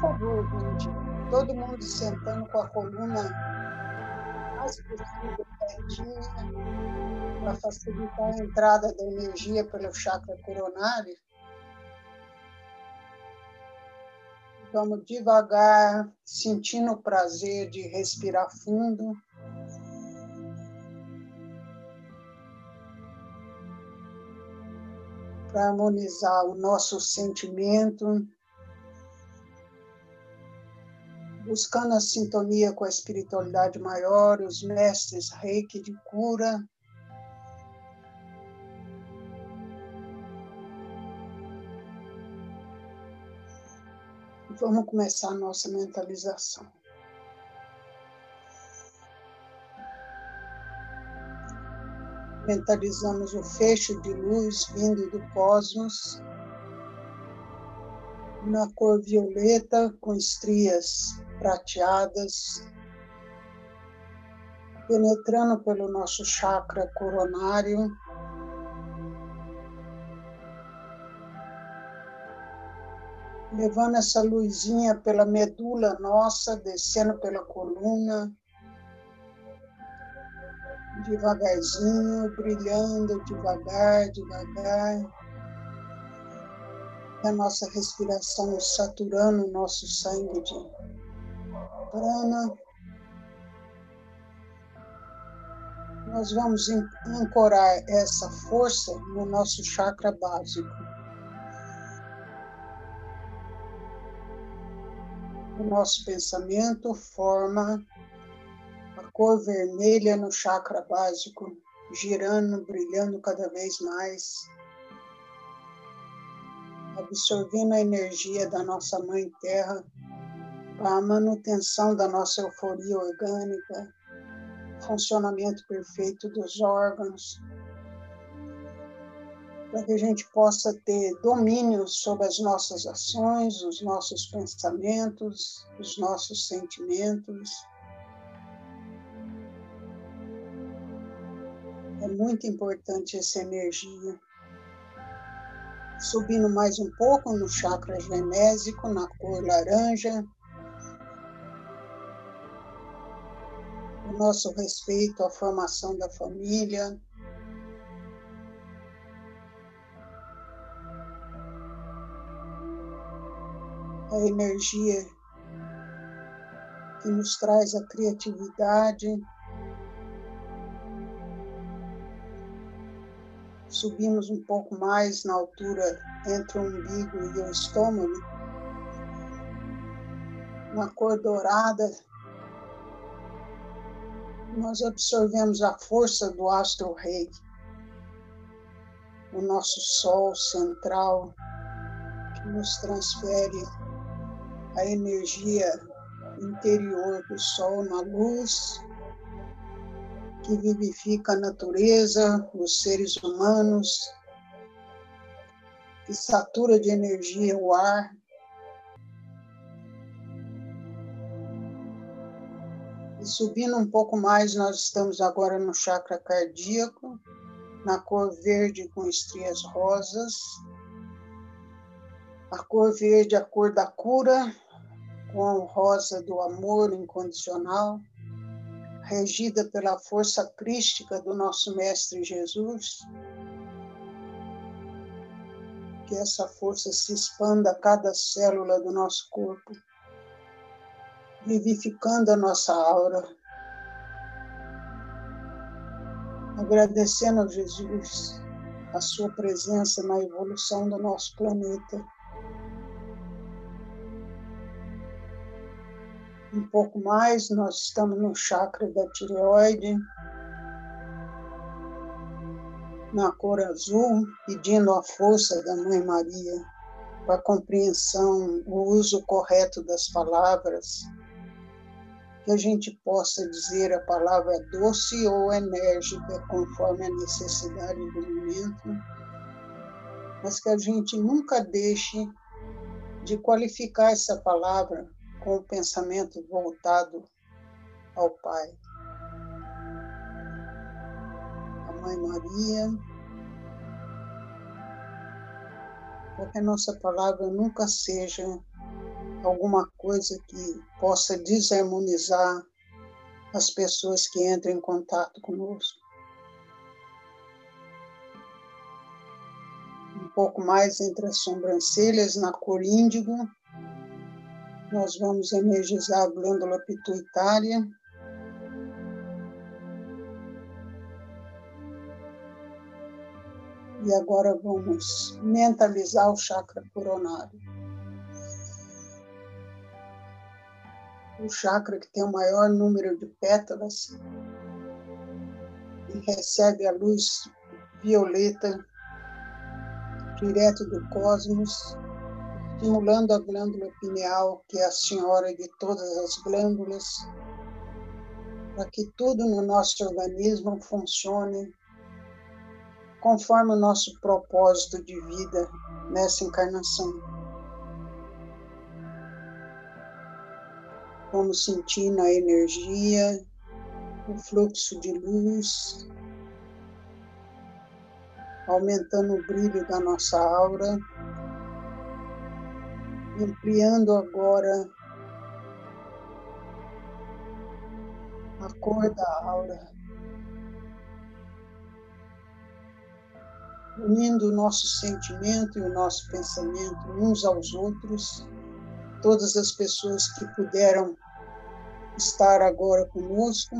Por favor, gente, todo mundo sentando com a coluna mais possível pertinho para facilitar a entrada da energia pelo chakra coronário. Vamos devagar, sentindo o prazer de respirar fundo. Para harmonizar o nosso sentimento, buscando a sintonia com a espiritualidade maior, os mestres reiki de cura, Vamos começar a nossa mentalização. Mentalizamos o fecho de luz vindo do cosmos, na cor violeta, com estrias prateadas, penetrando pelo nosso chakra coronário levando essa luzinha pela medula nossa, descendo pela coluna, devagarzinho, brilhando devagar, devagar. A nossa respiração saturando o nosso sangue de prana. Nós vamos ancorar essa força no nosso chakra básico. o nosso pensamento forma a cor vermelha no chakra básico, girando, brilhando cada vez mais, absorvendo a energia da nossa Mãe Terra para a manutenção da nossa euforia orgânica, funcionamento perfeito dos órgãos, para que a gente possa ter domínio sobre as nossas ações, os nossos pensamentos, os nossos sentimentos. É muito importante essa energia. Subindo mais um pouco no chakra genésico, na cor laranja. Nosso respeito à formação da família, a energia que nos traz a criatividade. Subimos um pouco mais na altura entre o umbigo e o estômago, uma cor dourada. Nós absorvemos a força do astro rei, o nosso sol central, que nos transfere a energia interior do Sol na luz, que vivifica a natureza, os seres humanos, que satura de energia o ar. Subindo um pouco mais, nós estamos agora no chakra cardíaco, na cor verde com estrias rosas. A cor verde, a cor da cura, com rosa do amor incondicional, regida pela força crística do nosso Mestre Jesus. Que essa força se expanda a cada célula do nosso corpo, vivificando a nossa aura. Agradecendo a Jesus a sua presença na evolução do nosso planeta um pouco mais, nós estamos no chakra da tireoide, na cor azul, pedindo a força da Mãe Maria para a compreensão, o uso correto das palavras, que a gente possa dizer a palavra doce ou enérgica, conforme a necessidade do momento, mas que a gente nunca deixe de qualificar essa palavra com o pensamento voltado ao Pai. A Mãe Maria, para que a nossa palavra nunca seja alguma coisa que possa desarmonizar as pessoas que entram em contato conosco. Um pouco mais entre as sobrancelhas, na cor índigo, nós vamos energizar a glândula pituitária. E agora vamos mentalizar o chakra coronário. O chakra que tem o maior número de pétalas e recebe a luz violeta direto do cosmos, estimulando a glândula pineal, que é a senhora de todas as glândulas, para que tudo no nosso organismo funcione conforme o nosso propósito de vida nessa encarnação. Vamos sentindo a energia, o fluxo de luz, aumentando o brilho da nossa aura, ampliando agora a cor da aura. unindo o nosso sentimento e o nosso pensamento uns aos outros, todas as pessoas que puderam estar agora conosco.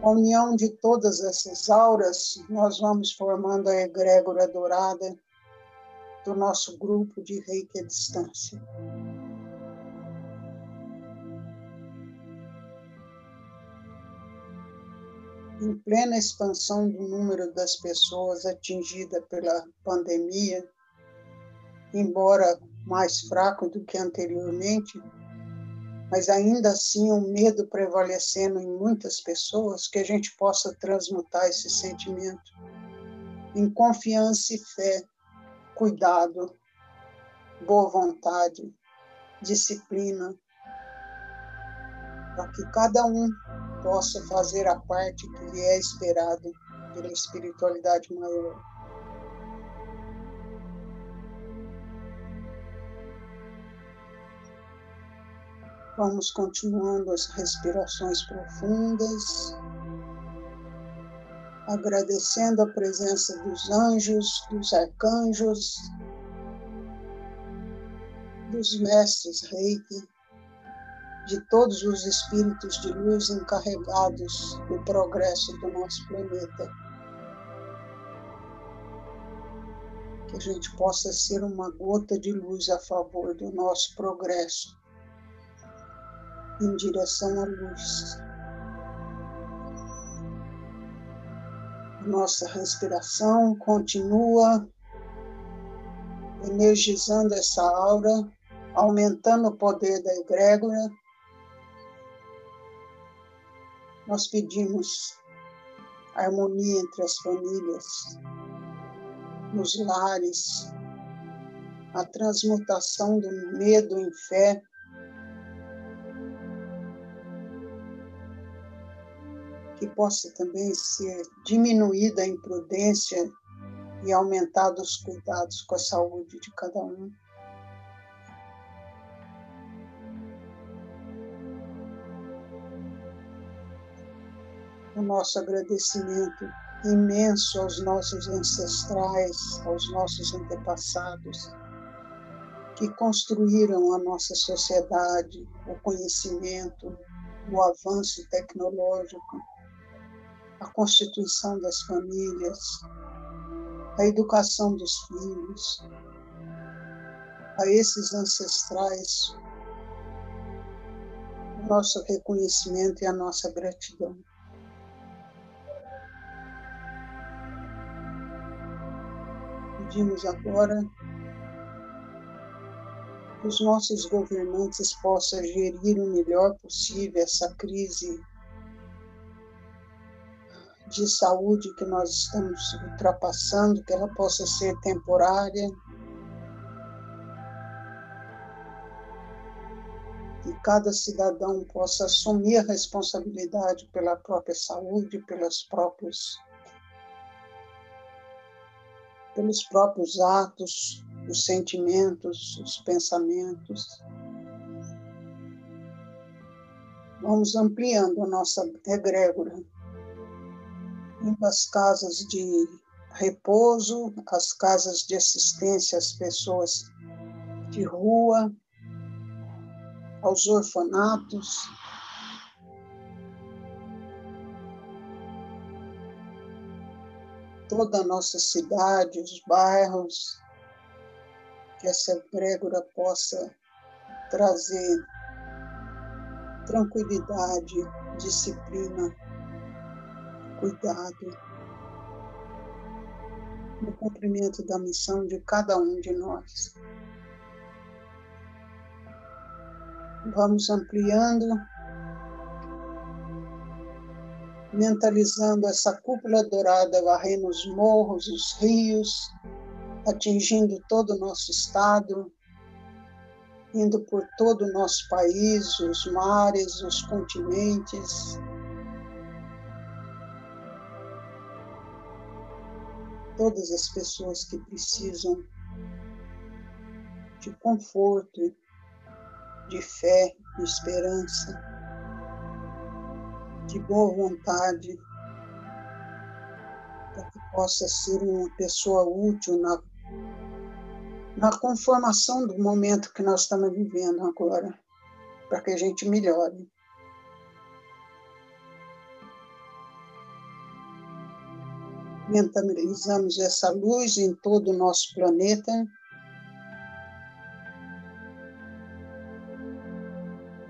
Com a união de todas essas auras, nós vamos formando a egrégora dourada do nosso grupo de reiki à distância. em plena expansão do número das pessoas atingidas pela pandemia, embora mais fraco do que anteriormente, mas ainda assim um medo prevalecendo em muitas pessoas, que a gente possa transmutar esse sentimento em confiança e fé, cuidado, boa vontade, disciplina, para que cada um possa fazer a parte que lhe é esperado pela espiritualidade maior. Vamos continuando as respirações profundas, agradecendo a presença dos anjos, dos arcanjos, dos mestres reiki, de todos os espíritos de luz encarregados do progresso do nosso planeta. Que a gente possa ser uma gota de luz a favor do nosso progresso, em direção à luz. Nossa respiração continua energizando essa aura, aumentando o poder da egrégora nós pedimos harmonia entre as famílias, nos lares, a transmutação do medo em fé. Possa também ser diminuída a imprudência e aumentados os cuidados com a saúde de cada um. o nosso agradecimento imenso aos nossos ancestrais, aos nossos antepassados, que construíram a nossa sociedade, o conhecimento, o avanço tecnológico, a constituição das famílias, a educação dos filhos. A esses ancestrais, o nosso reconhecimento e a nossa gratidão. pedimos agora que os nossos governantes possam gerir o melhor possível essa crise de saúde que nós estamos ultrapassando, que ela possa ser temporária. Que cada cidadão possa assumir a responsabilidade pela própria saúde, pelos próprios pelos próprios atos, os sentimentos, os pensamentos. Vamos ampliando a nossa egrégora, às casas de repouso, às casas de assistência às pessoas de rua, aos orfanatos. Toda a nossa cidade, os bairros, que essa egrégora possa trazer tranquilidade, disciplina, cuidado no cumprimento da missão de cada um de nós. Vamos ampliando, mentalizando essa cúpula dourada varrendo os morros, os rios, atingindo todo o nosso estado, indo por todo o nosso país, os mares, os continentes. Todas as pessoas que precisam de conforto, de fé, de esperança, de boa vontade, para que possa ser uma pessoa útil na, na conformação do momento que nós estamos vivendo agora, para que a gente melhore. Mentalizamos essa luz em todo o nosso planeta.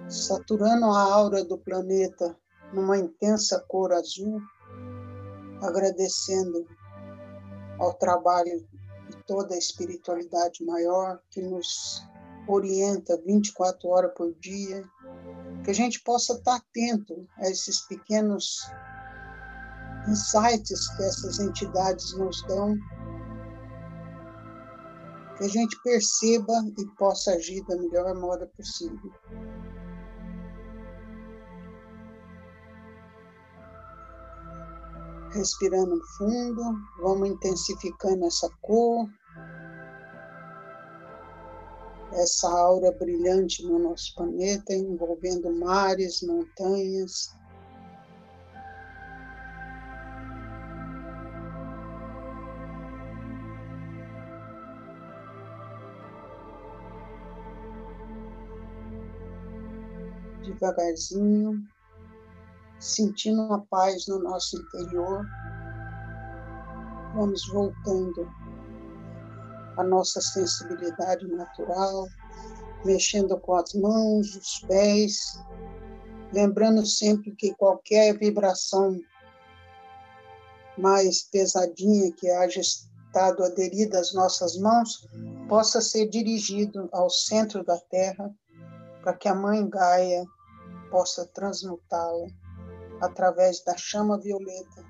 Saturando a aura do planeta numa intensa cor azul, agradecendo ao trabalho de toda a espiritualidade maior que nos orienta 24 horas por dia, que a gente possa estar atento a esses pequenos insights que essas entidades nos dão, que a gente perceba e possa agir da melhor modo possível. respirando fundo, vamos intensificando essa cor, essa aura brilhante no nosso planeta, envolvendo mares, montanhas. Devagarzinho sentindo a paz no nosso interior, vamos voltando a nossa sensibilidade natural, mexendo com as mãos, os pés, lembrando sempre que qualquer vibração mais pesadinha que haja estado aderida às nossas mãos possa ser dirigido ao centro da Terra para que a Mãe Gaia possa transmutá-la através da chama violeta,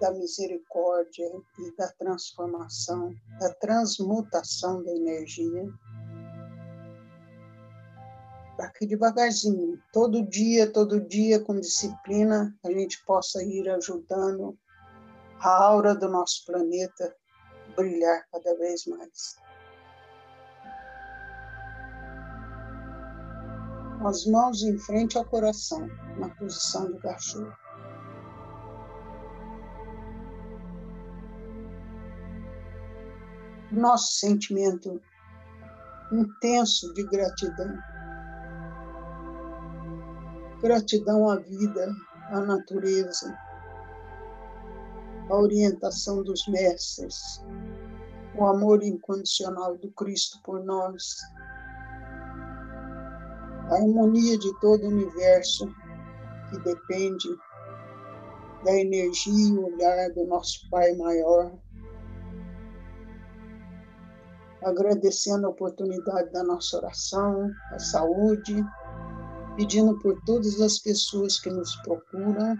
da misericórdia e da transformação, da transmutação da energia. Para que devagarzinho, todo dia, todo dia, com disciplina, a gente possa ir ajudando a aura do nosso planeta brilhar cada vez mais. As mãos em frente ao coração, na posição do cachorro. Nosso sentimento intenso de gratidão. Gratidão à vida, à natureza, à orientação dos mestres, o amor incondicional do Cristo por nós, a harmonia de todo o universo que depende da energia e olhar do nosso Pai maior. Agradecendo a oportunidade da nossa oração, a saúde, pedindo por todas as pessoas que nos procuram,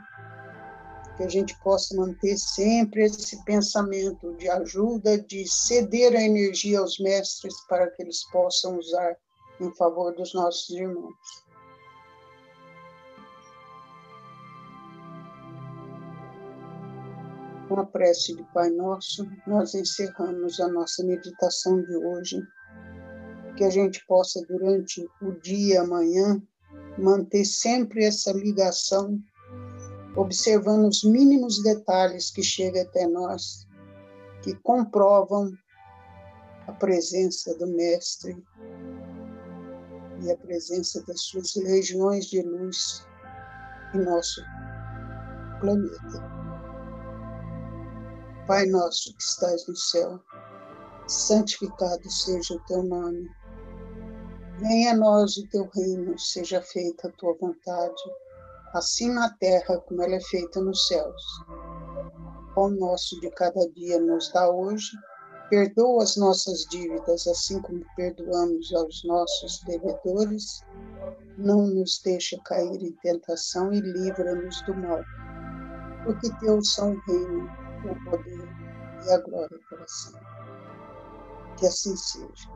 que a gente possa manter sempre esse pensamento de ajuda, de ceder a energia aos mestres para que eles possam usar em favor dos nossos irmãos. Com a prece de Pai Nosso, nós encerramos a nossa meditação de hoje. Que a gente possa, durante o dia, amanhã, manter sempre essa ligação, observando os mínimos detalhes que chegam até nós, que comprovam a presença do Mestre e a presença das suas legiões de luz em nosso planeta. Pai nosso que estás no céu, santificado seja o teu nome. Venha a nós o teu reino, seja feita a tua vontade, assim na terra como ela é feita nos céus. O pão nosso de cada dia nos dá hoje Perdoa as nossas dívidas, assim como perdoamos aos nossos devedores. Não nos deixa cair em tentação e livra-nos do mal. Porque teu são o reino, o poder e a glória para sempre. Que assim seja.